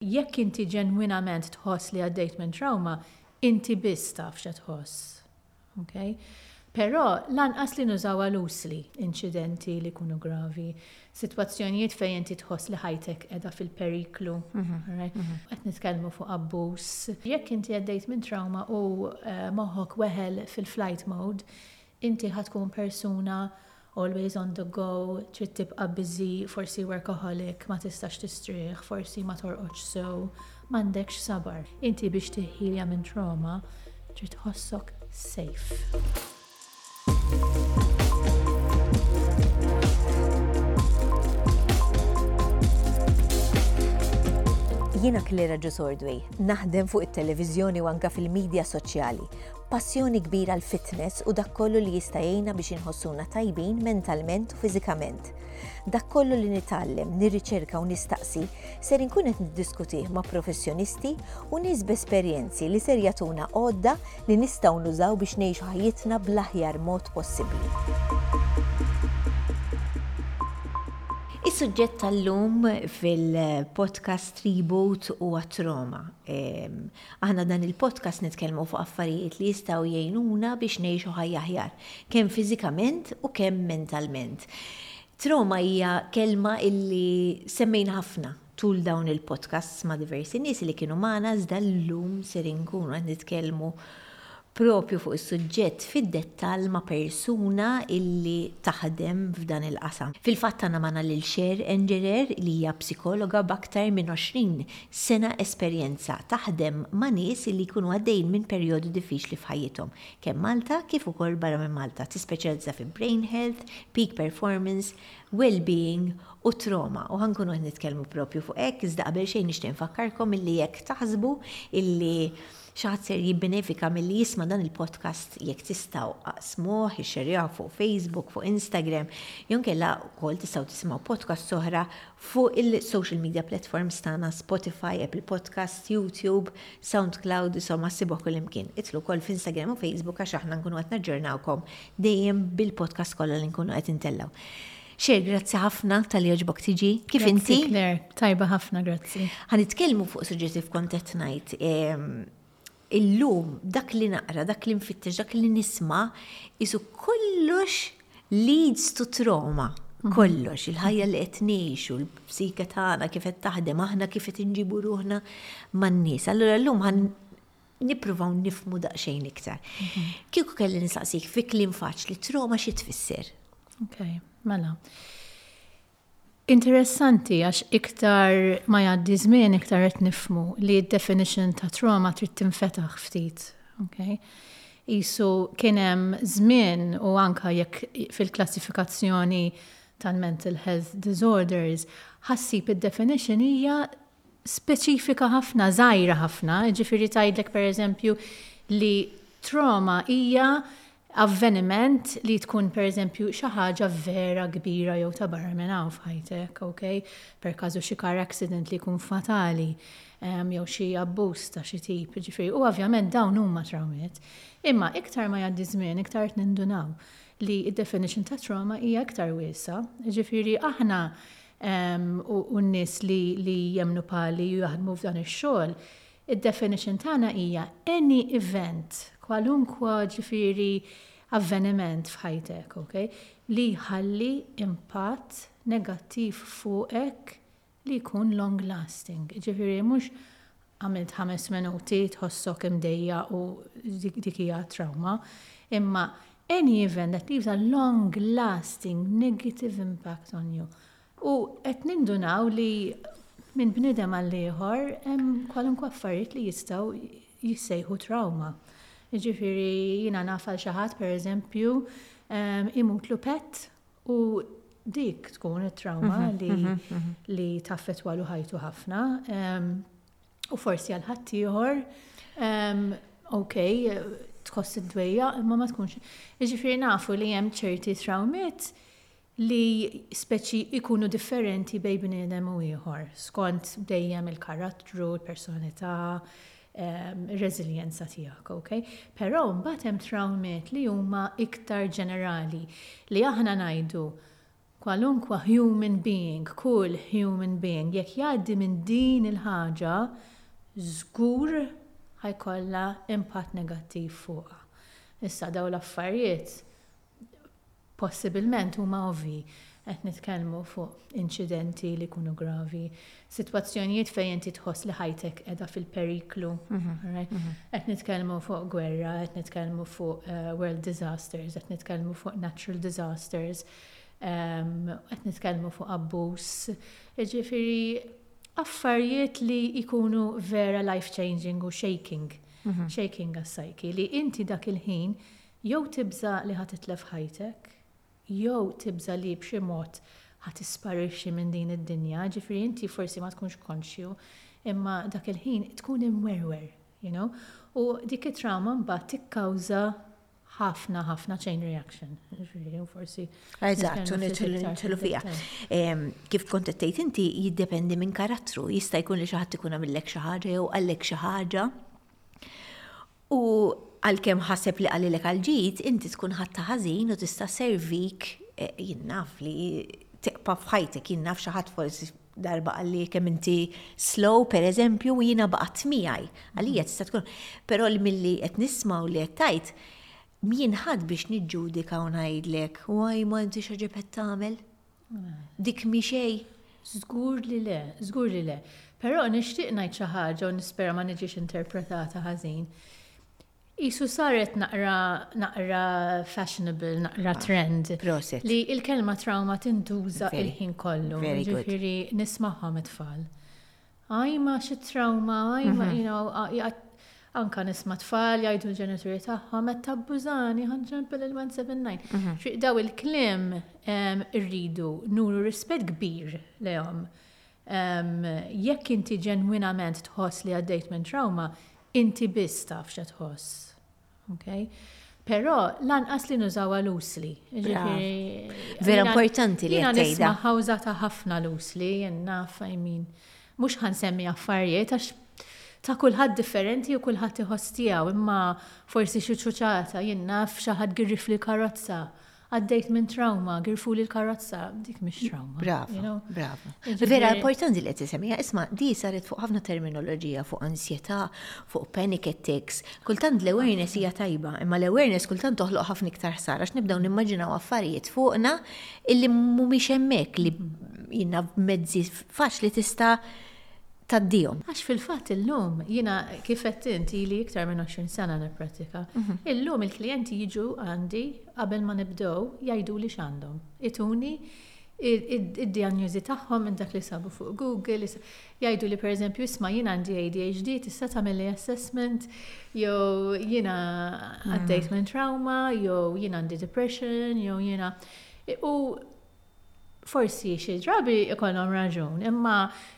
Jekk inti ġenwinament tħoss li għaddejt minn trawma, inti biss taf x'qed tħoss. Ok? Però lanqas li nużaw għal usli, inċidenti li jkunu gravi, sitwazzjonijiet fejn inti tħoss li ħajtek qiegħda fil-periklu. Qed nitkellmu fuq abbuż. Jekk inti għaddejt minn trawma u moħħok weħel fil-flight mode, Inti ħa tkun persuna always on the go, trid tibqa' busy, forsi workaholic, ma tistax tistrieħ, forsi ma torqodx sew, m'għandekx sabar. Inti biex tiħħilja minn trauma trid tħossok safe. Jiena Claire Ġusordwi, naħdem fuq it-televiżjoni u anke fil-midja soċjali passjoni kbira għall-fitness u dak kollu li jista' jgħinna biex inħossuna tajbin mentalment u fiżikament. Dak kollu li nitgħallem, nirriċerka u nistaqsi ser inkun qed niddiskutih ma' professjonisti u nies b'esperjenzi li ser jagħtuna għodda li nistgħu nużaw biex ngħixu ħajjitna bl-aħjar mod possibbli. Is-suġġett tal-lum fil-podcast Tribut huwa t-troma. Aħna dan il-podcast nitkellmu fuq affarijiet li jistgħu jgħinuna biex ngħixu ħajja aħjar, kemm fiżikament u kemm mentalment. Trauma hija kelma illi semmejna ħafna tul dawn il-podcasts ma' diversi nies li kienu magħna iżda llum ser inkunu qed nitkellmu proprju fuq is-suġġett fid-dettall ma' persuna illi taħdem f'dan il-qasam. Fil-fatt għandna magħna lil Cher Engerer li hija psikologa b'aktar minn 20 sena esperjenza, taħdem ma' nies illi jkunu għaddejjin minn perjodu diffiċli f'ħajjithom, kemm Malta kif ukoll barra minn Malta, tispeċjalizza fi brain health, peak performance, well-being u trauma u ħa nkunu qed nitkellmu proprju fuq hekk iżda qabel xejn nixtieq infakkarkom illi jekk taħsbu illi Xi ħadd ser jibbenefika milli jisma' dan il-podcast jekk tistgħu aqsmuh, ixxerjawh fuq Facebook, fuq Instagram, jew inkella wkoll tistgħu tisimgħu podcasts oħra fuq il-social media platforms tagħna Spotify, Apple Podcast, YouTube, SoundCloud, insomma ssibuh kullimkien. Itlu wkoll f'Instagram u Facebook għax aħna nkunu qed naġġornawkom dejjem bil-podcast kollha li nkunu qed intellgħu. Cher, grazzi ħafna tal-li jogħġbok tiġi. Kif inti? Grazzi Claire, tajba ħafna, grazzi. Ħanitkellmu fuq suġġetti f'kont qed ngħid. Ehm, illum dak li naqra, dak li nfittex, dak li nisma' isu kollox leads to trauma. Mhm. Kollox, il-ħajja li qed ngħixu, l-psika tagħna kif qed taħdem, aħna kif qed inġibu ruħna man-nies. Allura llum ħan nippruvaw nifmu daqsxejn iktar. Mhm. Kieku kelli nistaqsik fi kliem faċli troma xi tfisser? Ok, mela. Interessanti għax iktar ma jgħaddi żmien iktar qed nifmu li d-definition ta' troma trid tinfetaħ ftit. Okay? Isu kien hemm żmien u anka jekk fil-klassifikazzjoni tal-mental health disorders, ħassib id-definition hija speċifika ħafna, żgħira ħafna, jiġifieri tgħidlek pereżempju li trauma hija avveniment li tkun pereżempju xi ħaġa vera kbira jew ta' barra minn hawn f'ħajtek, okay? Per każu xi car accident li jkun fatali, jew xi abbuż ta' xi tip, jiġifieri u ovvjament dawn huma trawmiet. Imma iktar ma jgħaddi ż-żmien iktar qed nindunaw li d-definition ta' trauma hija iktar wiesgħa, jiġifieri aħna u n-nies li jemmnu bħal li jaħdmu f'dan ix-xogħol, id-definition tagħna hija any event, kwalunkwe ġifieri avveniment f'ħajtek, okay, li jħalli impatt negattiv fuqek li jkun long lasting. Jiġifieri mhux Għamilt ħames minuti, tħossok imdejjaq u dik hija trawma. Imma any event that leaves a long lasting negative impact on you. U qed nindunaw li minn bniedem għal ieħor hemm kwalunkwe affarijiet li jistgħu jissejħu trawma. Jiġifieri jiena naf għal xi ħadd pereżempju imutlu pet U dik tkun it-trawma li taffetwalu ħajtu ħafna. U forsi għal ħaddieħor, ok, tħoss id-dwejja, imma ma tkunx. Ġifieri nafu li hemm ċerti trawmiet li speċi ikunu differenti bej bniedem u ieħor, skont dejjem il-karattru, il-personalità, ir-reżiljenza tiegħek, ok? Però mbagħad hemm trawmiet li huma iktar ġenerali li aħna ngħidu kwalunkwe human being, kull human being jekk jgħaddi minn din il-ħaġa żgur ħa jkollha impatt negattiv fuqha. Issa dawn l-affarijiet possibilment huma ovvji. Qed nitkellmu fuq inċidenti li jkunu gravi, sitwazzjonijiet fejn inti tħoss li ħajtek qiegħda fil-periklu. Qed nitkellmu fuq gwerra, qed nitkellmu fuq eh, world disasters, qed nitkellmu fuq natural disasters, ehm, qed nitkellmu fuq abbuż. Ġifieri affarijiet li jkunu vera life changing u shaking, mhm. shaking għas-sajki li inti dak il-ħin Jew tibża' li ħa titlef ħajtek, jew tibża' li b'xi mod ħa tisparixxi minn din id-dinja, jiġifieri inti forsi ma tkunx konxju, imma dak il-ħin tkun imwerwer, you know, u dik it-trauma mbagħad tikkawża ħafna, ħafna chain reaction, jiġifieri u forsi. Eżatt, u nidħlu fiha. Kif kont qed tgħid inti jiddependi minn karattru, jista' jkun li xi ħadd ikun għamillek xi ħaġa jew qallek xi ħaġa U għalkemm ħaseb li qalilek għall-ġid, inti tkun ħadtha ħażin u tista' sservik, jien naf li tiqpa' f'ħajtek, jien naf xi ħadd forsi darba qalli kemm inti slow pereżempju u jiena baqgħet miegħi, għalija tista' tkun, però li milli qed nisma' u li qed tgħid, mjien ħadd biex niġġudika u ngħidlek, u ajma inti x'għaġeb qed tagħmel? Dik mhi xejn? Żgur li le, żgur li le. Però nixtieq ngħid xi ħaġa u nispera ma niġix interpretata ħażin. Qisu saret naqra naqra fashionable, naqra trend. Proset. Li l-kelma trawma tintuża il-ħin kollu. Very good. Jiġifieri nismagħhom it-tfal. Ajj ma xi trawma, ajj ma you know, anka nisma tfal jgħidu l-ġenituri tagħhom qed tabbużani ħan ġempel il-179. Daw il-klim irridu nuru rispett kbir lehom. Jekk inti ġenwinament tħoss li għaddejt minn trawma, inti biss taf x'qed tħoss. Okay. Però lanqas li nużawha loosely. Vera importanti li qed tgħidha. Nisma' użata ħafna loosely, naf I mean. Mhux ħansemmi affarijiet għax ta' kulħadd differenti u kulħadd iħoss tiegħu, imma forsi xi ċuċata jien naf xi ħadd girrif li karozza Għaddejt minn trawma, girfuli l-karozza, dik mhix trawma. Brava, brava. Vera, importanti li qed isemmiha, isma' di saret fuq ħafna terminoloġija, fuq ansjetà, fuq panic attacks. Kultant l-awareness hija tajba, imma l-awareness kultant toħloq ħafna iktar ħsara għax nibdew nimmaġinaw affarijiet fuqna illi mhumiex hemmhekk li jiena mezzi faċli tista' tgħaddihom. Għax fil-fatt illum jiena kif qed int ili iktar minn 20 sena nipprattika. Mhm. Illum il-klijenti jiġu għandi Qabel ma nibdew jgħiduli x'għandhom. Ituni id-dijanjożi tagħhom minn dak li sabu fuq Google, jgħiduli pereżempju isma' jien għandi ADHD tista' tagħmilli assessment jew jiena għaddejt minn trawma jew jien għandi depression jew jiena u forsi xi drabi ikollhom raġun, imma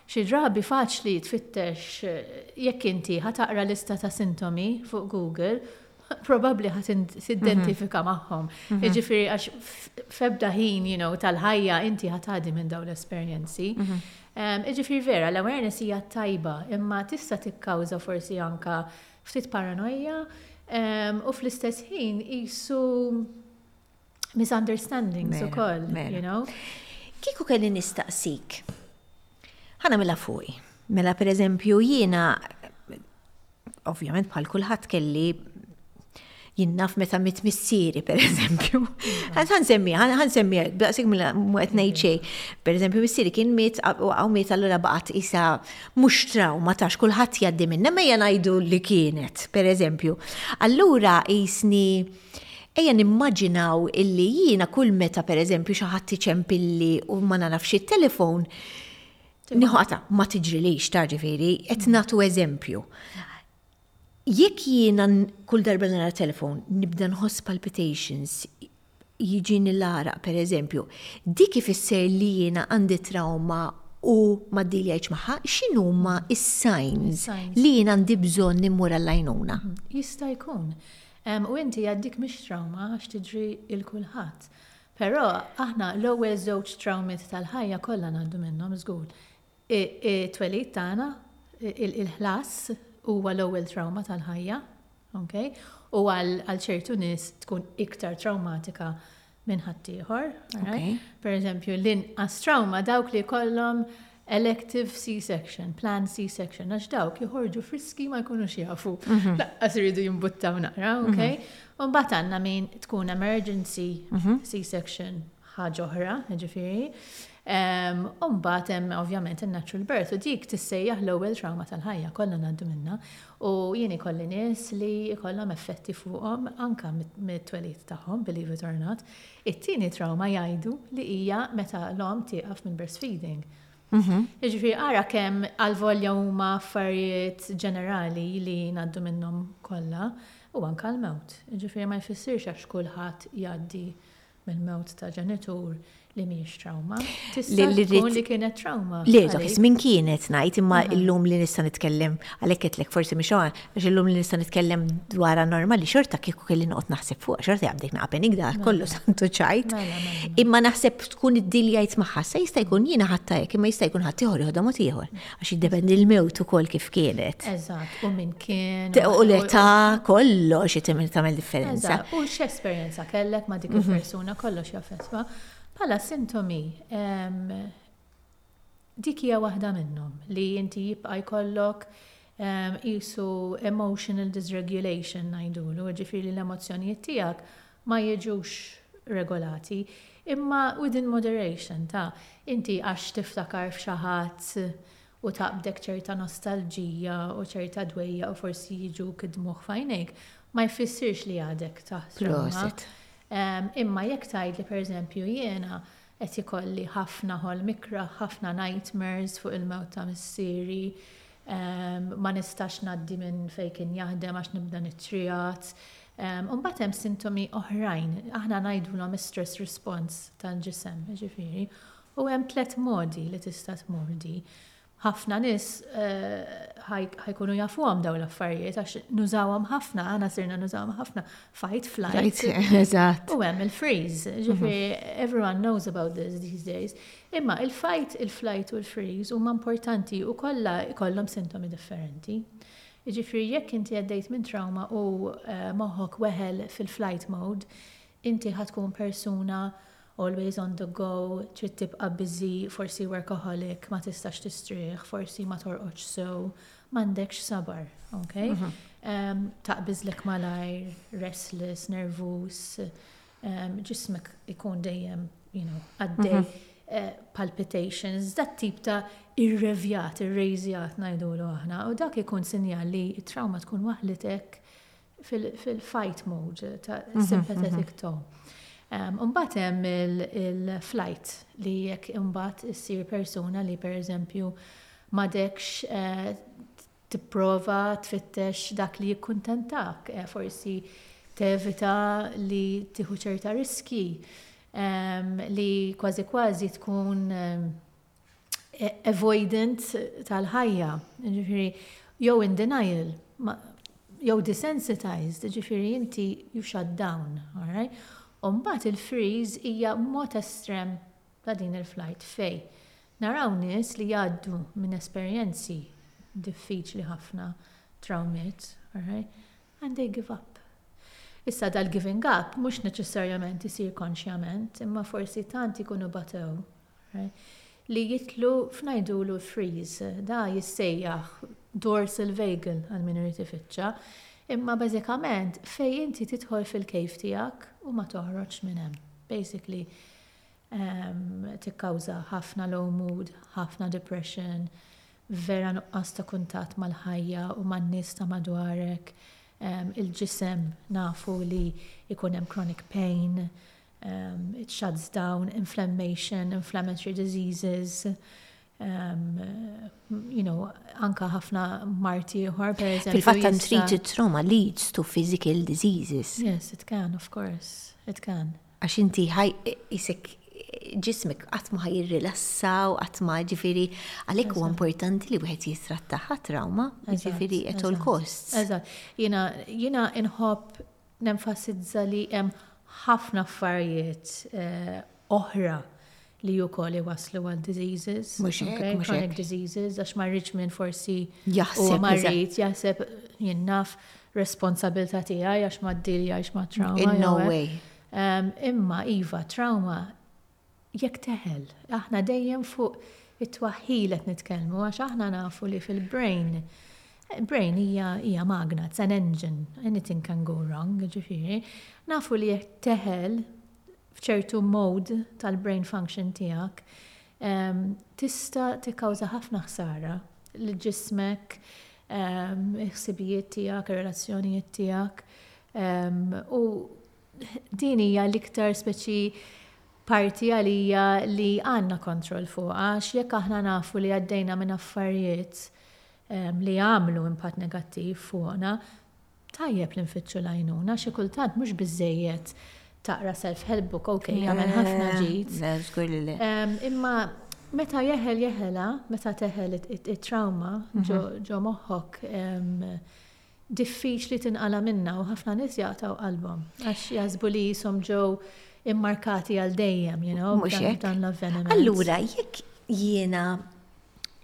xi drabi faċli tfittex jekk inti ħa taqra lista ta' sintomi fuq Google probabbli ħadd tidentifika magħhom. Jiġifieri għax f'ebda ħin you know, tal-ħajja inti ħadd tgħaddi minn dawn l-esperjenzi. Jiġifieri vera l-awareness hija tajba imma tista' tikkawża forsi anka ftit paranoja u fl-istess ħin qisu misunderstandings u koll, you know. Kiku kelli nistaqsik, ħana mela fuq. Mela per eżempju jiena, ovvjament bħal kulħadd kelli jinnaf meta mit missieri, per eżempju. Għan semmi, għan semmi, daqsik mela mwet nejċej. Per eżempju, missieri kien mit, u għaw mit għallura baqat isa mux trauma tax kullħat jaddi minna, ma janajdu li kienet, per eżempju. Allura jisni. Is Ejja nimmaġinaw illi jiena kull meta pereżempju xi ħadd iċempilli u ma nagħrafx it-telefon, nieħu qata' ma tiġrilix ta' ġifieri, qed nagħtu eżempju. Jekk jiena kull darba nara telefon nibda nħoss palpitations, jiġini l-għaraq pereżempju, dik ifisser li jiena għandi trawma u m'għaddej li għid magħha? X'inhuma s-signs li jiena għandi bżonn immur għall-għajnuna? Jista' jkun. U inti għaddik mhix trawma għax tidri 'l kulħadd. Però aħna l-ewwel żewġ trawmiet tal-ħajja kollha ngħaddu minnhom żgur. It-twelid tagħna, il-ħlas huwa l-ewwel trawma tal-ħajja, okay? U għal ċertu nies tkun iktar trawmatika minn ħaddieħor. Per eżempju, l-inqas trauma dawk li kollhom elective C-section, plan C-section, għax dawk jħorġu friski ma jkunux jafu. Mhm. Laqqas iridu jimbuttaw naqra, ok? Mhm. Un bat għanna min tkun emergency mhm. C-section ħagħoħra, ġifiri. Un bat hemm ovvjament il-natural birth u dik tissejjaħ l-ewwel trauma tal-ħajja kollha ngħaddu minna. U jien ikolli nies li jkollhom effetti fuqhom anke mit-twelid tagħhom, believe it or not. It-tieni trawma jgħidu li hija meta l-omm tieqaf mill-breastfeeding. Jiġifieri ara kemm għalvolja huma affarijiet ġenerali li ngħaddu minnhom kollha, u anke l-mewt. Jiġifieri ma jfissirx għax kulħadd jgħaddi mill-mewt ta' ġenitur li mhijiex trawma. Tista' tkun li kienet trawma. Le, dak iż-żmien kienet ngħid imma llum li nista' nitkellem għalhekk għedtlek forsi mhix hawn għax illum li nista' nitkellem dwarha normali xorta kieku kelli noqgħod naħseb fuqha xorta jaqbdek naqapenik dak kollu santu ċajt. Mela, mela. Imma naħseb tkun id-deal jgħid magħha se jista' jkun jiena ħadta hekk imma jista' jkun ħadd ieħor jieħodha mod ieħor. Għax jiddependi l-mewt ukoll kif kienet. Eżatt, u minn kien. U l-età kollox jitimil tagħmel differenza. U x'esperjenza kellek ma' dik mhm. il-persuna kollox jaffettwa. Pala sintomi, dik hija waħda minnhom li inti jibqa' jkollok jisu emotional dysregulation ngħidulu, ġifieri l-emozzjonijiet tiegħek ma jiġux regolati imma within moderation ta' inti għax tiftakar f'xi ħadd u taqbdek ċerta nostalġija u ċerta dwejjaq u forsi jiġuk id-dmugħ f'għajnejk ma jfissirx li għadek taħt trawma. Prosit. Imma jekk tgħidli pereżempju jiena Qed ikolli ħafna ħolm ikrah, ħafna nightmares fuq il-mewt ta' missieri, ma nistax ngħaddi minn fejn kien jaħdem għax nibda nittrijat. Imbagħad hemm sintomi oħrajn, aħna ngħidulhom is-stress response tal-ġisem, jiġifieri, u hemm tliet modi li tista' tmordi. Ħafna nies ħa jkunu jafuhom dawn l-affarijiet għax nużawhom ħafna, aħna sirna nużawhom ħafna fight, flight. Eżatt. U hemm il-freeze. Mhm. Ġifi, everyone knows about this these days. Imma il-fight, il-flight u l-freeze huma importanti u kollha ikollhom sintomi differenti. Ġifi, jekk inti għaddejt minn trauma u eh, moħħok weħel fil-flight mode, Inti ħa tkun persuna always on the go, trid tibqa' busy, forsi workaholic, ma tistax tistrieħ, forsi ma torqodx sew, m'għandekx sabar, ok? Taqbiżlek malajr, restless, nervuż, ġismek ikun dejjem għaddej palpitations, dat tip ta' irrevjat, irrejżjat ngħidulu aħna, u dak ikun sinjal li t-trawma tkun waħlitek fil-fight mode ta' mhm, sympathetic mhm. tone. Umbat hemm il-flight li jekk umbat issir persuna li per eżempju madekx eh, tipprova tfittex dak li jikkuntentak, eh, forsi tevita li tieħu ċerta riski li kważi kważi tkun avoidant tal-ħajja, ġifiri, jew in denial, jew desensitized, ġifiri inti you shut down, alright? U mbagħad il-freeze hija mod estrem ta' din il-flight fej naraw nies li jgħaddu minn esperjenzi diffiċli ħafna, trawmiet, alright? And they give up. Issa dal-giving up mhux neċessarjament isir konxjament, imma forsi tant ikunu batew li jidħlu f'ngħidulu freeze. Da jissejjaħ dorsal vagal għal min irid ifittxa, imma bażikament fejn inti tidħol fil-cave tiegħek u ma toħroġx minn hemm. Basically tikkawża ħafna low mood, ħafna depression, vera nuqqas ta' kuntatt mal-ħajja u man-nies ta' madwarek, il-ġisem nafu li jkun hemm chronic pain, It-shots dawn, inflammation, inflammatory diseases, you know, anka ħafna marti uħor, per eżempju. Fil-fatt hemm treated trauma leads to physical diseases. Yes, it can, of course, it can. Għax inti ħaj isek ġismek qatt ma jirrilassaw, qatt ma ġifiri, għalhekk huwa importanti li wieħed jistrattaħa trauma, ġifiri at all costs. Eżatt. Jiena inħobb Nenfasizza li hemm ħafna affarijiet oħra li ukoll iwasslu għal diseases. Mhux hekk, mhux hekk. Chronic diseases, għax ma rridx min forsi jaħseb marid, jaħseb jien naf responsabilità tiegħi għax ma ddiljajx ma' trauma. In no way. Imma iva, trauma Jekk teħel, aħna dejjem fuq it-twaħħil qed nitkellmu għax aħna nafu li fil-brain, brain hija hija magna, it's an engine, anything can go wrong, jiġifieri, nafu li jekk teħel f'ċertu mode tal-brain function tiegħek, tista' tikkawża ħafna ħsara lil ġismek, il-ħsibijiet tiegħek, ir-relazzjonijiet tiegħek u, Din hija l-iktar speċi parti għalija li għandna kontroll fuqha għax jekk aħna nafu li għaddejna minn affarijiet ehm, li għamlu impatt negattiv fuqna, tajjeb li nfittxu l-għajnuna, xi kultant mhux biżejjed taqra self-help book, ok, għamel ħafna eh, ġid. Eh, ehm, imma meta jeħel jeħela, meta teħel it-trauma mhm. ġo moħħok ehm, diffiċli tinqala' minnha u ħafna nies jaqtgħu qalbhom għax jaħsbu li qishom ġew immarkati għal dejjem, you know, Mhux hekk. dan l-avveniment. Allura, jekk jiena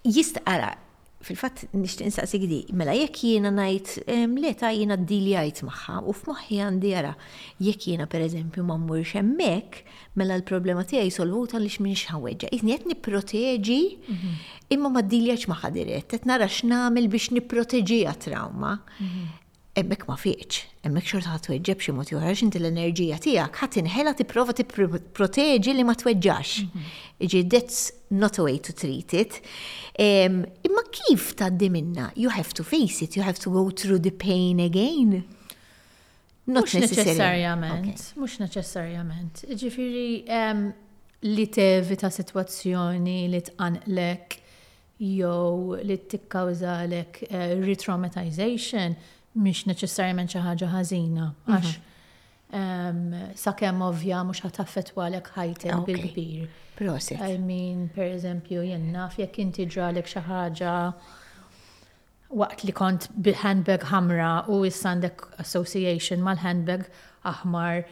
jistqara, fil-fatt nixtieq insaqsik di, mela jekk jiena ngħid em, le ta' jiena ddiljajt magħha u f'moħħi għandi jara jekk jiena pereżempju ma mmurx hemmhekk, mela l-problema tiegħi solvuta għaliex minix ħaweġġa. Iżni qed nipproteġi mhm. imma ma ddiljax magħha dirett, qed nara x'nagħmel biex nipproteġija trauma. Mhm. Hemmhekk ma fiqx, hemmhekk xorta ħadd tweġġeb xi mod ieħor inti l-enerġija tiegħek ħadd inħela tipprova tipproteġi li ma tweġġax. Mhm. Iġi that's not a way to treat it. Imma kif tgħaddi minna? You have to face it, you have to go through the pain again. Mhux neċessarjament, mhux neċessarjament. Ġifieri li tevita sitwazzjoni li tqanqlek jew li tikkawżalek eh, re-traumatization mhix neċessarjament xi ħaġa ħażina mhm. għax sakemm ovvja mhux ħadd affettwalek ħajtek ah, bil-kbir. Prosit. I mean, per eżempju, jenna fjek inti ġralek xi ħaġa Waqt li kont bil-handbag ħamra u issa għandek association mal-handbag aħmar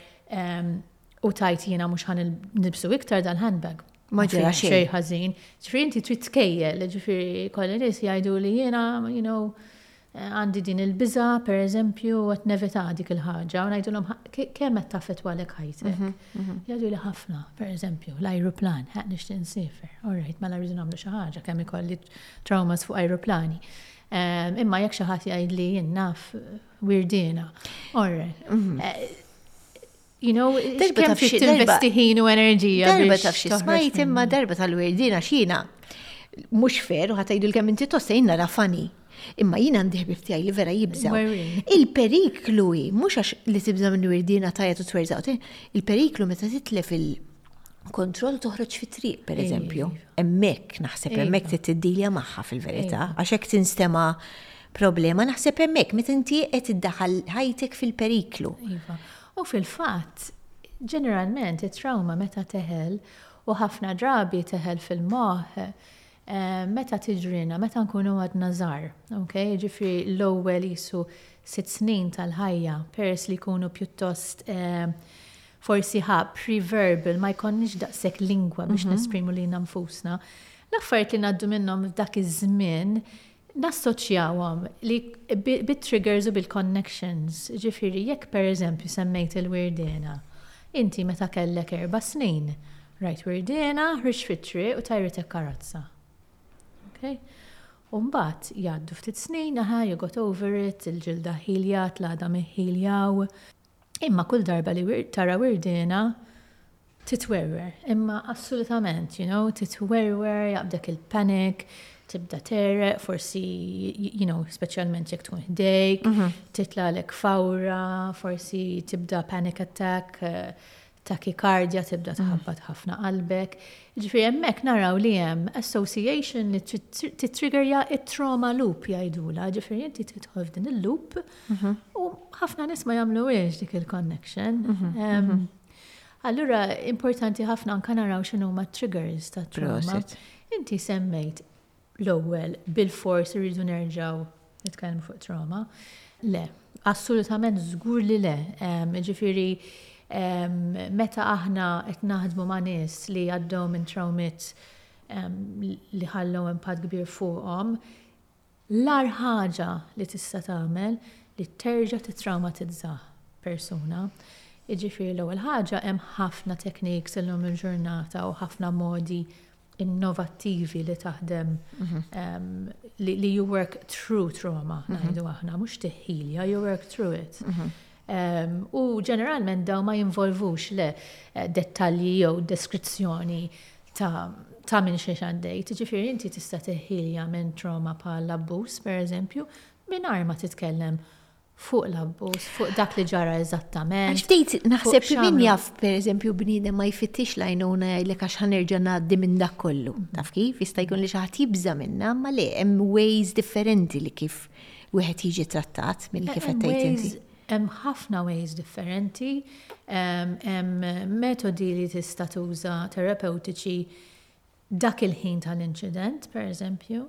u tajt jiena mhux ħa nilbsu iktar dal-handbag. Ma ġejja xejn ħażin. Ġifieri inti trid tkejjel, ġifieri kolli nies jgħidu li jiena, you know, għandi din il-biża, per eżempju, għat nevita dik il-ħagġa, u najdulom, kemm qed tafet għalek ħajtek? Mhm, mhm. Jadu li ħafna, per eżempju, l-ajruplan, ħaq nixtieq nsifer, orrejt, mela rridu nagħmlu xi ħaġa, kemm ikolli traumas fuq ajruplani. Imma jekk xi ħadd jgħid li jien naf wirdiena. Orre. Mhm. Eh, you know, darba taf xi investiħin u enerġija. Darba taf xi smajt imma darba tal-wirdiena xina. Mhux fer u ħatajdu l-kemm inti tossejna rafani. Imma jina għandi ħbib li vera jibżaw. Il-periklu hi mhux għax li tibża minn wirdina tajja u twerżaw. Il-periklu meta titlef il- kontroll toħroġ fi triq, per eżempju. Emmek, naħseb emmek t tiddilja maħħa fil-verità, għax hekk tinstema problema, naħseb emmek, met inti qed iddaħal ħajtek fil-periklu. Iva. U fil-fatt, ġeneralment, it-trauma meta teħel, u ħafna drabi teħel fil-moħ, eh, meta tiġrina, meta nkunu għad nazar, ok? Ġifri l-ewwel jisu sitt snin tal-ħajja, pers li jkunu pjuttost eh, forsi ħa pre-verbal ma jkollniex daqshekk lingwa biex nesprimu lilna nfusna, l-affarijiet li ngħaddu minnhom f'dak iż-żmien nassoċjawhom li bit-triggers u bil-connections. Jiġifieri jekk pereżempju semmejt il-wirdiena, inti meta kellek erba' snin rajt wirdiena, ħriġt fit-triq u tajritek karozza. Okay? U mbagħad jgħaddu ftit snin, aha, you got over it, il-ġilda ħilja, l-għadam iħħiljaw, Imma kull darba li tara wirdiena titwerwer, imma assolutament, you know, titwerwer, jaqbdek il-panic, tibda tereq, forsi, you know, specialment jek tkun ħdejk, mhm. titlalek fawra, forsi tibda panic attack, eh, takikardja tibda tħabbat ħafna qalbek. Ġifieri hemmhekk naraw li hemm association li titriggerja it-trauma loop jgħidula, ġifieri inti tidħol f'din il-loop mhm. u ħafna nies ma jagħmluhiex dik il-connection. Mhm, mhm. Allura importanti ħafna anke naraw x'inhuma triggers ta' trauma. Inti semmejt L-ewwel, bilfors irridu nerġgħu nitkellmu fuq trauma? Le, assolutament żgur li le. Jiġifieri meta aħna qed naħdmu ma' nies li għaddew minn trawmiet li ħallew impatt kbir fuqhom, l-agħar ħaġa li tista' tagħmel li terġa' tittrawmatizza persuna. Jiġifieri l-ewwel ħaġa hemm ħafna techniques illum il-ġurnata u ħafna modi innovattivi li taħdem li you work through trauma, ngħidu aħna, mhux tiħħilja, you work through it. U ġeneralment daw ma jinvolvux le eh, dettalji jew deskrizzjoni ta' ta' minn xiex għaddej. Tiġifieri inti tista' teħilja minn trauma bħal abbuż pereżempju mingħajr ma titkellem fuq l-abbuż, fuq dak li ġara eżattament. Għax tgħid naħseb li min jaf pereżempju bniedem ma jfittix lajnuna jgħidlek għax ħanerġa' ngħaddi minn dak kollu. Taf kif jista' jkun li xi ħadd jibża' minna, ma le hemm ways differenti li kif wieħed jiġi trattat milli kif qed tgħid inti. Hemm ħafna ways differenti, hemm metodi li tista' tuża terapeutiċi dak il-ħin tal-inċident, pereżempju,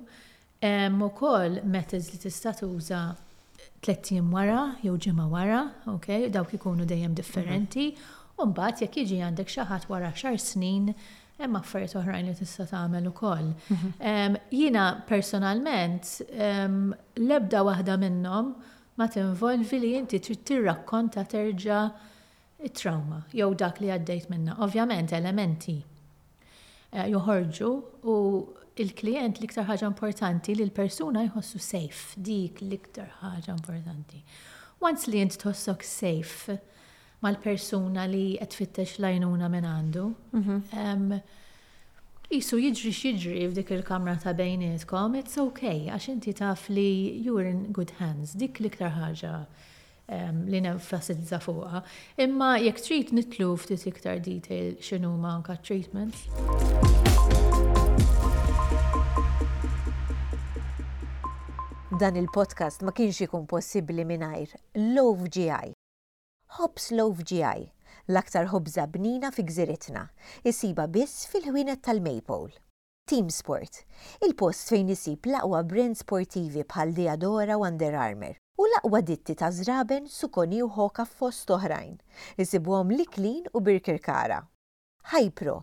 hemm ukoll methods li tista' tuża tliet ijiem wara jew ġimgħa wara, ok, dawk ikunu dejjem differenti, u mbagħad jekk jiġi għandek xi ħadd wara xar snin hemm affarijiet oħrajn li tista' tagħmel ukoll. Jiena personalment l-ebda waħda minnhom ma tinvolvi li inti trid tirrakkonta terġa' it-trawma jew dak li għaddejt minnha. Ovvjament elementi joħorġu u l-klijent l-iktar ħaġa importanti li l-persuna jħossu safe, dik l-iktar ħaġa importanti. Once li int tħossok safe mal-persuna li qed tfittex l-għajnuna minn għandu, mhm. jisu jiġri x'jiġri f'dik il-kamra ta' bejnietkom, it's okay, għax inti taf li you're in good hands, dik l-iktar ħaġa li nenfasizza fuqha, imma jekk trid nidħlu ftit iktar detail x'inhuma anke t-treatments. Dan il-podcast ma kienx ikun possibbli mingħajr Loaf-GI. Ħobż Loaf-GI, l-aktar ħobża bnina fi gżiritna, issibha biss fil-ħwienet tal-Maypole. Teamsport, il-post fejn isib l-aqwa brands sportivi bħal Diadora u Under Armour, u l-aqwa ditti ta' żraben, Suconi u Hoka fost oħrajn, isibuhom Liklin u Birkirkara. Hypro,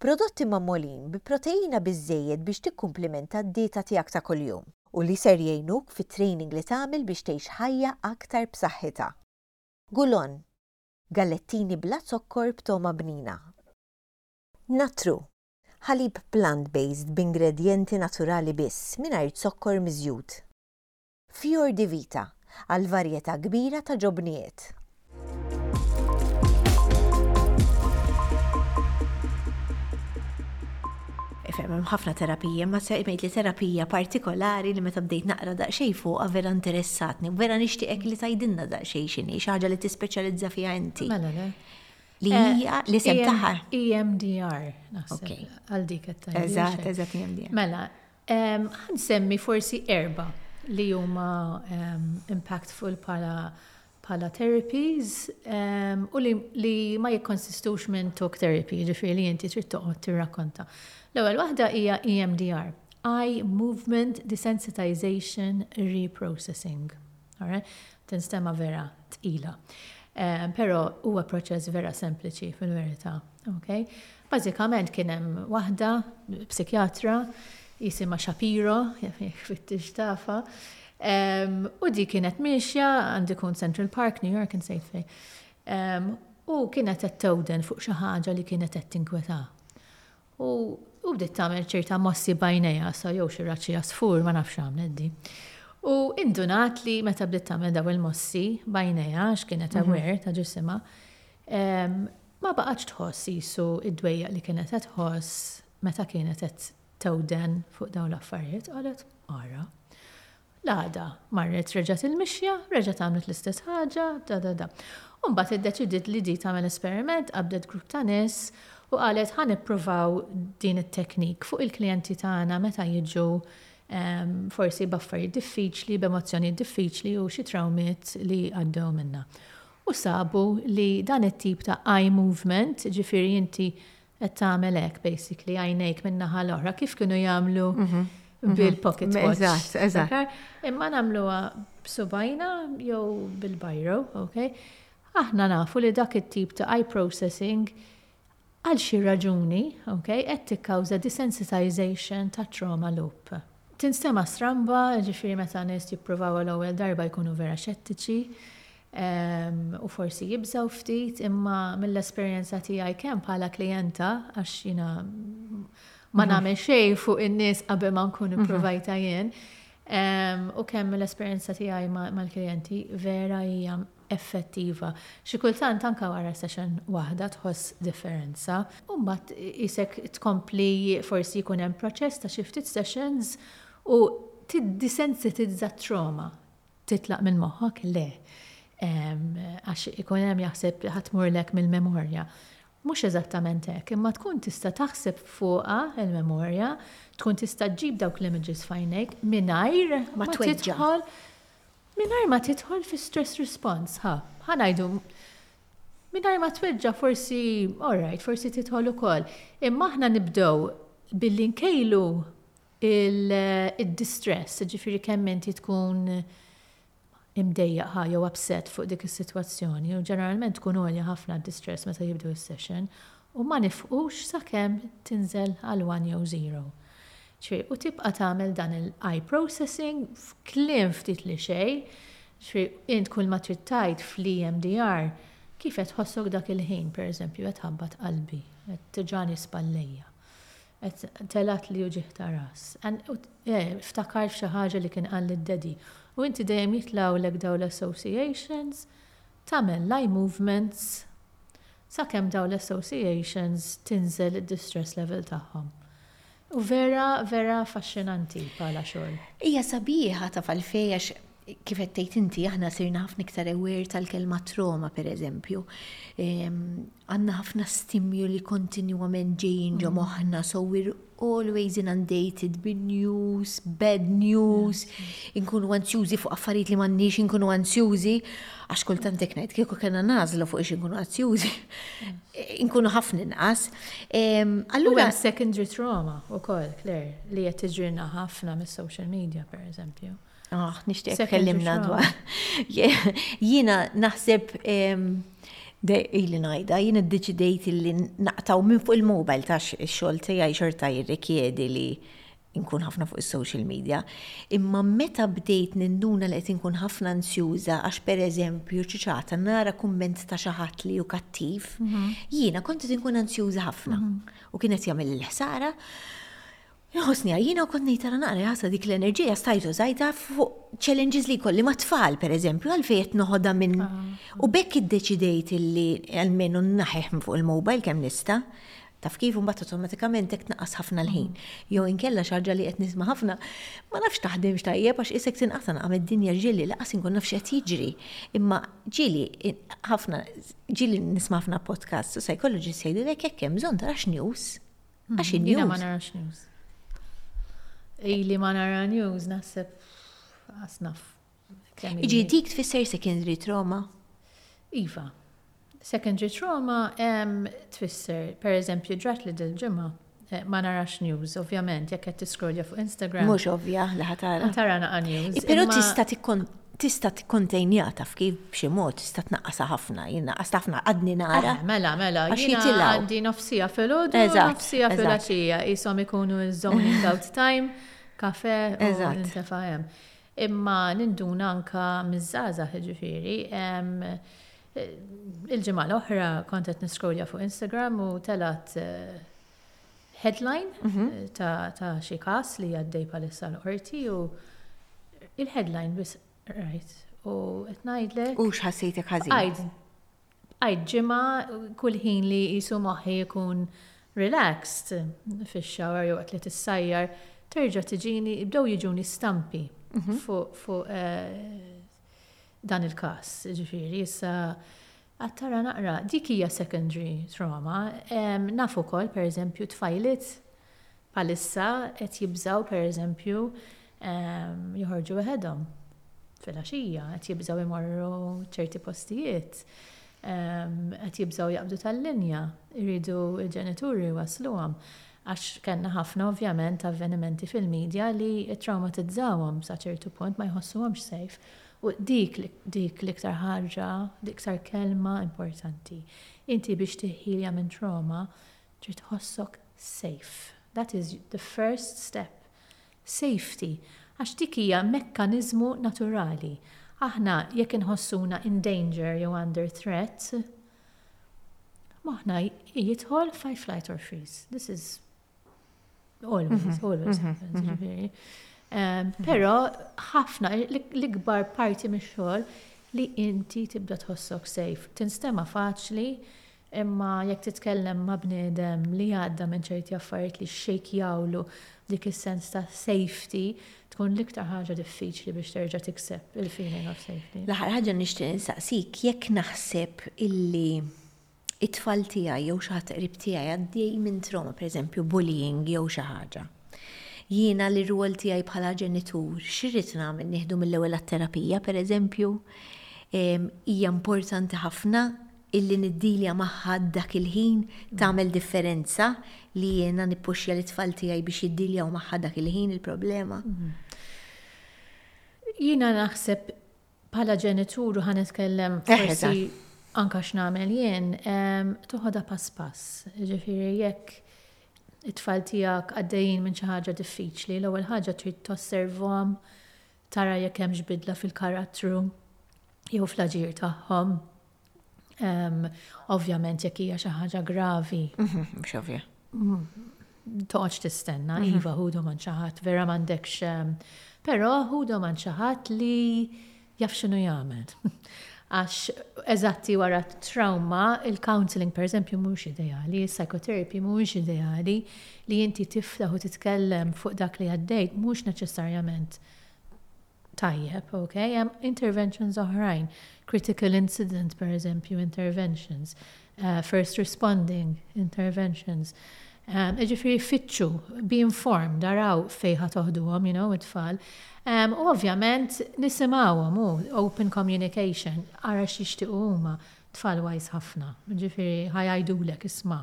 prodotti magħmolin bi proteina biżżejjed biex tikkumplimenta d-dieta tiegħek ta' kuljum, u li ser jgħinuk fit-training li tagħmel biex tgħix ħajja aktar b'saħħitha. Gulon, gallettini bla zokkor b'togħma bnina. Natru, Ħalib plant-based b'ingredjenti naturali biss, mingħajr zokkor miżjud. Fior di Vita, għal varjetà kbira ta' ġobnijiet. Ifhem, hemm ħafna terapija, imma se ngħidli terapija partikolari li meta bdejt naqra daqsxejn fuqha vera interessatni, vera nixtieqek li tgħidilna daqsxejn x'inhi, xi ħaġa li tispeċjalizza fiha inti. Mela le. Li eh, hija li sem taħħa. EMDR, naħseb. Għal dik qed Eżatt, eżatt EMDR. Mela, ħan semmi forsi erba li huma impactful pala pala therapies u li, li ma jikkonsistux minn talk therapy, ġifiri li jinti trid toqgħod tirrakkonta. L-ewwel waħda hija EMDR, Eye Movement Desensitization Reprocessing. Tinstema' vera tqila. Però huwa proċess vera sempliċi fil-verità. Bażikament kien hemm waħda, psikjatra, jisimha Shapiro, jekk fittix tafha, u di kienet miexja, għandu jkun Central Park, New York, insejt fejn. U kienet qed tewden fuq xi ħaġa li kienet qed tinkwetha. U u bdiet tagħmel ċerta mossi b'għajnejha, sa jew xi raġġ jasfur, ma nafx x'għamlet di. U indunat li meta bdiet tagħmel dawn il-mossi b'għajnejha, għax kienet aware ta' ġisimha, ma baqgħetx tħoss qisu d-dwejjaq li kienet qed tħoss meta kienet qed tewden fuq dawn l-affarijiet. Qalet, ara. L-għada, marret reġgħet il-mixja, reġgħet għamlet l-istess ħaġa, da da da. U mbagħad iddeċidiet li di tagħmel esperiment, qabdet grupp ta' nies u qalet ħa nippruvaw din it-technique fuq il-klijenti tagħna meta jiġu forsi b'affarijiet diffiċli, b'emozzjonijiet diffiċli u xi trawmiet li għaddew minnha. U sabu li dan it-tip ta' eye movement, ġifieri inti Qed tagħmel hekk basically għajnejk min-naħa l-oħra kif kienu jagħmlu mhm. Mhm. bil-pocket watch. Eżatt, eżatt. Imma nagħmluha b'subajna jew bil-bajro, ok? Aħna nafu li dak it-tip ta' eye processing għal xi raġuni, ok, qed tikkawża desensitization ta' trauma loop. Tinstema stramba, ġifieri meta nies jippruvaw l-ewwel darba jkunu vera xettiċi, u forsi jibżgħu ftit imma mill-esperjenza tiegħi kemm bħala klijenta għax jiena ma nagħmel xejn fuq in-nies qabel ma nkun ipprovajta jien u kemm mill-esperjenza tiegħi mal-klijenti vera hija effettiva. Xi kultant anke wara session waħda tħoss differenza. U mbagħad isek tkompli forsi jkun hemm proċess ta' xi ftit sessions u tiddisensitizza t-trauma. titlaq minn moħħok, le. Għax ikun hemm jaħseb ħa tmurlek mill-memorja. Mhux eżattament hekk, imma tkun tista' taħseb fuqha l-memorja, tkun tista' ġġib dawk l-images f'għajnejk mingħajr ma tidħol mingħajr ma tidħol fi stress response, ħa, ħa ngħidu mingħajr ma tweġġa' forsi all right, forsi tidħol ukoll. Imma aħna nibdew billi nkejlu Id-distress, jiġifieri kemm inti tkun imdejjaq ħa jew upset fuq dik is-sitwazzjoni u ġeneralment tkun għolja ħafna d-distress meta jibdew is-session u ma nifqux sakemm tinżel għal one jew zero. Ġifieri, u tibqa' tagħmel dan il-eye processing f'kliem ftit li xejn, ġifieri int kulma trid tgħid fl-EMDR kif qed tħossok dak il-ħin, pereżempju qed tħabbat qalbi, qed tiġani spallejja. Qed telgħatli uġigħ ta' ras. And u ftakart xi ħaġa li kien qal lid-Daddy, u inti dejjem jitlgħulek dawn l-associations, tagħmel l-eye movements sakemm dawn l-associations tinżel id-distress level tagħhom. U vera, vera affaxxinanti bħala xogħol. Hija sabiħa, taf għalfejn? Għax Kif qed tgħid inti, aħna sirna ħafna iktar aware tal-kelma trauma pereżempju. Ehm, għandna ħafna stimju li kontinwament ġejjin ġo mm. moħħna, so we're always inundated bin news, bad news, inkunu ansjużi fuq affarijiet li m'għandniex inkunu ansjużi, għax kultant hekk ngħid kieku kellna nażlu fuq ix inkunu ansjużi, inkunu ħafna inqas. Ehm, allura secondary trauma wkoll, Claire, li qed tiġrina ħafna mis-social media pereżempju. Ah, nixtieq tkellimna dwar. Jiena naħseb ili najda, jina d-deċidejt li naqtaw minn fuq il-mobile ta' xol tijaj xorta jirrikjedi li nkun ħafna fuq il-social media. Imma meta bdejt ninduna li qed nkun ħafna ansjuża għax per eżempju ċiċata nara kumment ta' xi ħadd li hu kattiv, mhm. jiena kont qed nkun ansjuża ħafna mhm. u kienet jagħmel il-ħsara. Inħossni għajjina u kont ngħid ara naqra jasa dik l-enerġija stajt użajtha fuq challenges li jkolli ma' tfal pereżempju għalfejn qed noħodha minn ah. u bekk iddeċidejt illi għalmenu naħeħ fuq il-mobile kemm nista' taf kif imbagħad automatikament hekk tnaqqas ħafna l-ħin. Mm. Jew inkella xi ħaġa li qed nisma' ħafna, ma nafx taħdimx tajjeb għax isek tinqata' naqam id-dinja ġieli laqas inkun nafx qed jiġri. Imma ġieli ħafna ġieli nisma' ħafna podcast u psychologist jgħidilek hekk hemm bżonn tarax news. Għax in-news. Jiena ma narax news. Ili ma nara news naħseb asnaf. Iġi dik tfisser secondary trauma? Iva. Secondary trauma tfisser, per eżempju, ġrat li dil-ġimgħa eh, ma narax news, ovvjament, jekk qed tiskrolja fuq Instagram. Mhux ovvja li ħatara. Ħatara naqa' news. Però tista' tikkon. tista' tikkontenja taf kif b'xi mod tista' tnaqqasha ħafna, jien naqqast ħafna għadni nara. Eh, mela, mela, għax jitilgħu. Għandi nofsija filgħodu, nofsija filgħaxija, qishom ikunu zoning out time, kafe, nintefa' hemm. Imma ninduna anka miż-żgħażagħ jiġifieri, il-ġimgħa l-oħra kont qed niskrolja fuq Instagram u telgħet headline ta' xi każ li għaddej bħalissa l-qorti u il-headline biss qrajt u qed ngħidlek. U x'ħassejtek ħażin? Bqajt bqajt ġimgħa kull ħin li qisu moħħi jkun relaxed fix-shower jew waqt li tissajjar terġa' tiġini bdew jiġuni stampi fuq dan il-każ. Jiġifieri issa Għad tara naqra, dik hija secondary trauma. Naf ukoll pereżempju tfajliet bħalissa qed jibżgħu pereżempju joħorġu weħedhom fil-għaxija, qed jibżgħu jmorru ċerti postijiet, qed jibżgħu jaqbdu tal-linja, iridu l-ġenituri jwassluhom. Għax kellna ħafna ovvjament avvenimenti fil-media li ttraumatizzawhom sa ċertu punt ma jħossuhomx safe. U dik, dik l-iktar ħaġa, l-iktar kelma importanti. Inti biex tiħilja minn trauma trid tħossok safe. That is the first step. Safety. Għax dik hija mekkaniżmu naturali. Aħna jekk inħossuna in danger jew under threat, moħħna jidħol fight, flight or freeze. This is Always, mhm. always mhm. happens, mhm. ġifiri. Ehm, Pero ħafna l-ikbar parti mix-xogħol li inti tibda tħossok sejf. Tinstema faċli, imma jekk titkellem ma' bniedem li għadda minn ċerti affarijiet li xejk jawlu dik is-sens ta' safety tkun l-iktar ħaġa diffiċli biex terġa' tikseb il-feeling of safety. L-aħħar ħaġa nixtieq insaqsik jekk naħseb illi it-tfal tiegħi jew xi ħadd qrib tiegħi għaddej minn trawma, pereżempju bullying jew xi ħaġa. Jiena li r-rwol tiegħi bħala ġenitur x'irrid nagħmel nieħdu mill-ewwel għat-terapija pereżempju? Hija importanti ħafna illi niddilja magħha dak il-ħin, tagħmel differenza li jiena nippuxja lit-tfal tiegħi biex jiddiljaw magħha dak il-ħin il-problema? Jiena naħseb Bħala ġenitur u ħa nitkellem forsi anke x'nagħmel jien, toħodha pass pass. Ġifieri jekk it-tfal tiegħek għaddejjin minn xi ħaġa diffiċli, l-ewwel ħaġa trid tosservhom tara jekk hemmx bidla fil-karattru jew fl-aġir tagħhom. Ovvjament jekk hija xi ħaġa gravi. Mhm, mhux ovvja. Toqgħodx tistenna, mhm. iva ħudu man xi ħadd, vera m'għandekx. Però ħudu man xi ħadd li jaf x'inhu jagħmel. Għax eżatti wara trauma, il-counseling per eżempju mhux ideali, il-psychotherapy mhux ideali li inti tiflaħ u titkellem fuq dak li għaddejt mhux neċessarjament Tajjeb, ok, hemm interventions oħrajn, critical incident pereżempju interventions, first responding interventions. Jiġifieri ffittxu, be informed, araw fejn ħa toħduhom, you know, it-tfal. U ovvjament nisimgħuhom u open communication, ara x'jixtiequ huma. Tfal wise ħafna, jiġifieri ħa jgħidulek isma'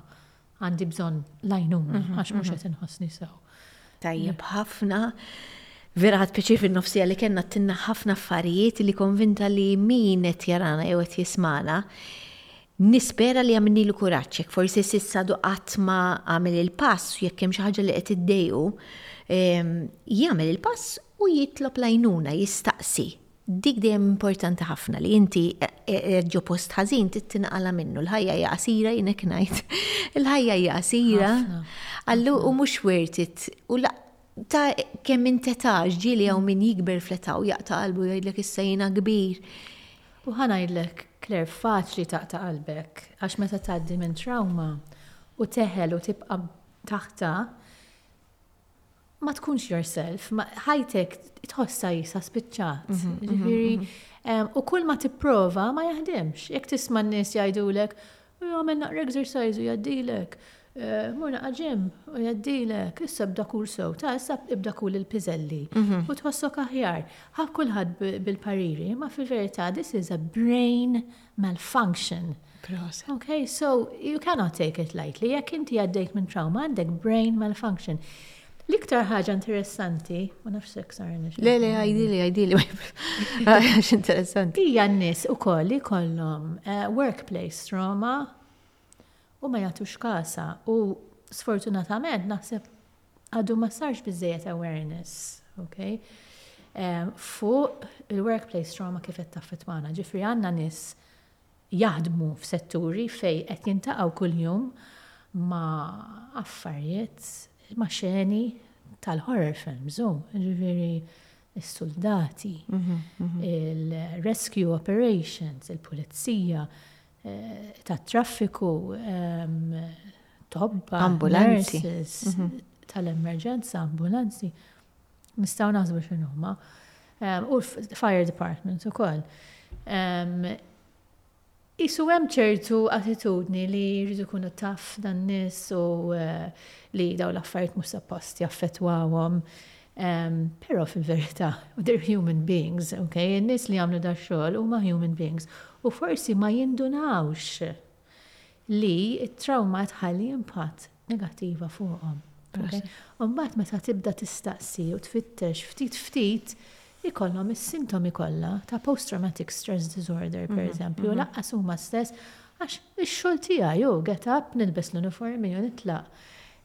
Għandi bżonn lajnuna għax mhux qed inħossni sew. Tajjeb ħafna. Vera ħadd piċir fin-nofsija li kellna tinna ħafna affarijiet li konvinta li min qed jarana jew qed jismana Nispera li għamilni l-kuraċċek, forsi sissa duqat ma għamil il-pass, jekk hemm xi ħaġa li qed iddejqu, ehm, jagħmel il-pass u jitlob lajnuna, jistaqsi, Dik dejjem importanti ħafna li inti qiegħed ġo post ħażin trid tinqala' minnu. L-ħajja hija qasira jien hekk ngħid. Il-ħajja hija qasira. Allu u mhux worth it. U ta' kemm intetax ġieli hawn min jikber fl-età u jaqta' qalbu jgħidlek issa jiena kbir. U ħa ngħidlek, Claire, faċli taqta' qalbek għax meta tgħaddi minn trawma u teħel u tibqa' taħtha, ma tkunx yourself, ħajtek tħossha jisa spiċċat. Mhm, mhm, Ġifieri, mhm, u kull ma tipprova ma jaħdimx. Jekk tisma' n-nies jgħidulek, għamel naqra exercise u jgħaddilek, eh, mur naqra ġim u jgħaddilek, issa bda kull sew, ta' issa ibda kull il-piżelli u tħossok aħjar. Ħa kulħadd bil-pariri, ma fil-verità this is a brain malfunction. Proset. Okay, so you cannot take it lightly. Jekk inti għaddejt minn trauma għandek brain malfunction. L-iktar ħaġa interessanti, ma nafx sekk sar Le, le, għajdili, għajdili, għax interessanti. Ija n-nis u koll li kollom eh, workplace trauma u ma jatux kasa u sfortunatament naħseb għadu ma sarx biżejjed awareness, ok? Ehm, fuq il-workplace trauma kif qed taffetwana. Ġifri għandna nies jaħdmu f'setturi fej qed jintaqgħu kuljum ma' affarijiet ma' xeni tal-horror films, u ġifiri il-soldati, mhm, mhm. il-rescue operations, il-pulizija, tat-traffiku, tobba, ambulanzi, tal-emerġenza, ambulanzi, nistgħu naħsbu x'inhuma. U l-fire departments ukoll. Isu hemm ċertu attitudni li jridu jkunu taf dan nies u eh, li daw l-affarijiet mhux suppost jaffettwawhom. Però fil-verità, they're human beings, ok? In-nies li jagħmlu dax-xogħol huma human beings u forsi ma jindunawx li t-trawma tħalli impatt negattiva fuqhom. U mbagħad meta tibda tistaqsi u tfittex ftit ftit ikollhom is-sintomi kollha ta' post-traumatic stress disorder, mhm, pereżempju, mhm. laqqas huma stess għax ix-xogħol tiegħi hu get up, nilbes l-uniformi u nitlaq.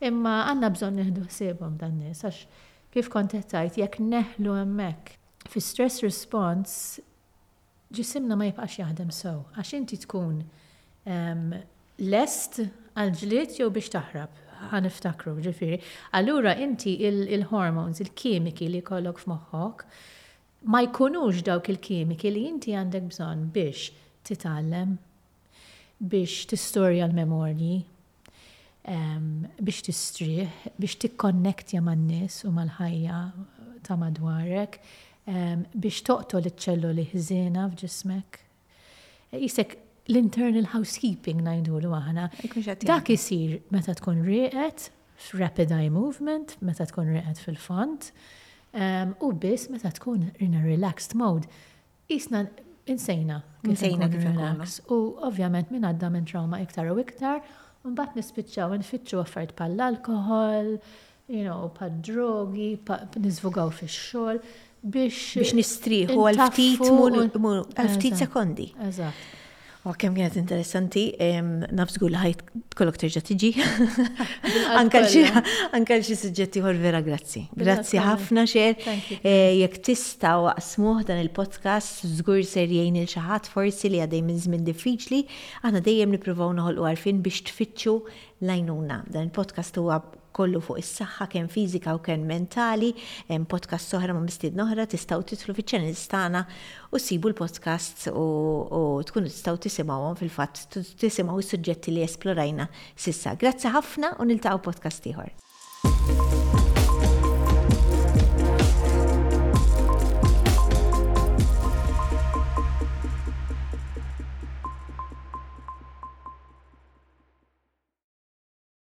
Imma għandna bżonn nieħdu ħsiebhom dan-nies għax kif kont qed tgħid jekk neħlu hemmhekk fis-stress response ġisimna ma jibqax jaħdem sew għax inti tkun lest għall-ġlied jew biex taħrab, ħa niftakru, ġifieri, allura inti l-hormones, il-kimiki li jkollok f'moħħok ma jkunux dawk il-kimiki li inti għandek bżonn biex titgħallem, biex tistorja l-memorji, biex tistrieħ, biex tikkonnektja man-nies u mal-ħajja ta' madwarek, biex toqtol iċ-ċelloli ħżiena f'ġismek. Qisek l-internal housekeeping ngħidulu aħna. Dak isir meta tkun rieqed f'rapid eye movement, meta tkun rieqed fil-fond, u biss meta tkun in a relaxed mode Isna insejna. Insejna kif nkunu. U ovvjament minn għadda minn trauma iktar u iktar, mbagħad nispiċċaw infittxu affarijiet bħall-alkoħol, you know, pa drogi, nizvugaw fix-xogħol biex. Biex nistrieħu għal ftit sekondi. Eżatt. Oh, kemm kienet interessanti, naf żgur li ħajt kollok terġa' tiġi. Anka l xi suġġetti ħor vera grazzi. Grazzi ħafna xer. Eh, jekk tista' waqsmuh dan il-podcast żgur ser jgħin il xi ħadd forsi li għadej minn żmien diffiċli, aħna dejjem nippruvaw noħolqu għarfien biex tfittxu lajnuna. Dan il-podcast huwa kollu fuq is-saħħa kemm fiżika u kemm mentali, hemm podcasts oħra ma' mistiedna oħra, tistgħu tidħlu fiċ-channels tagħna u ssibu l-podcasts u tkunu tistgħu tisimgħuhom fil-fatt tisimgħu s-suġġetti li esplorajna s'issa. Grazzi ħafna u niltaqgħu podcast ieħor.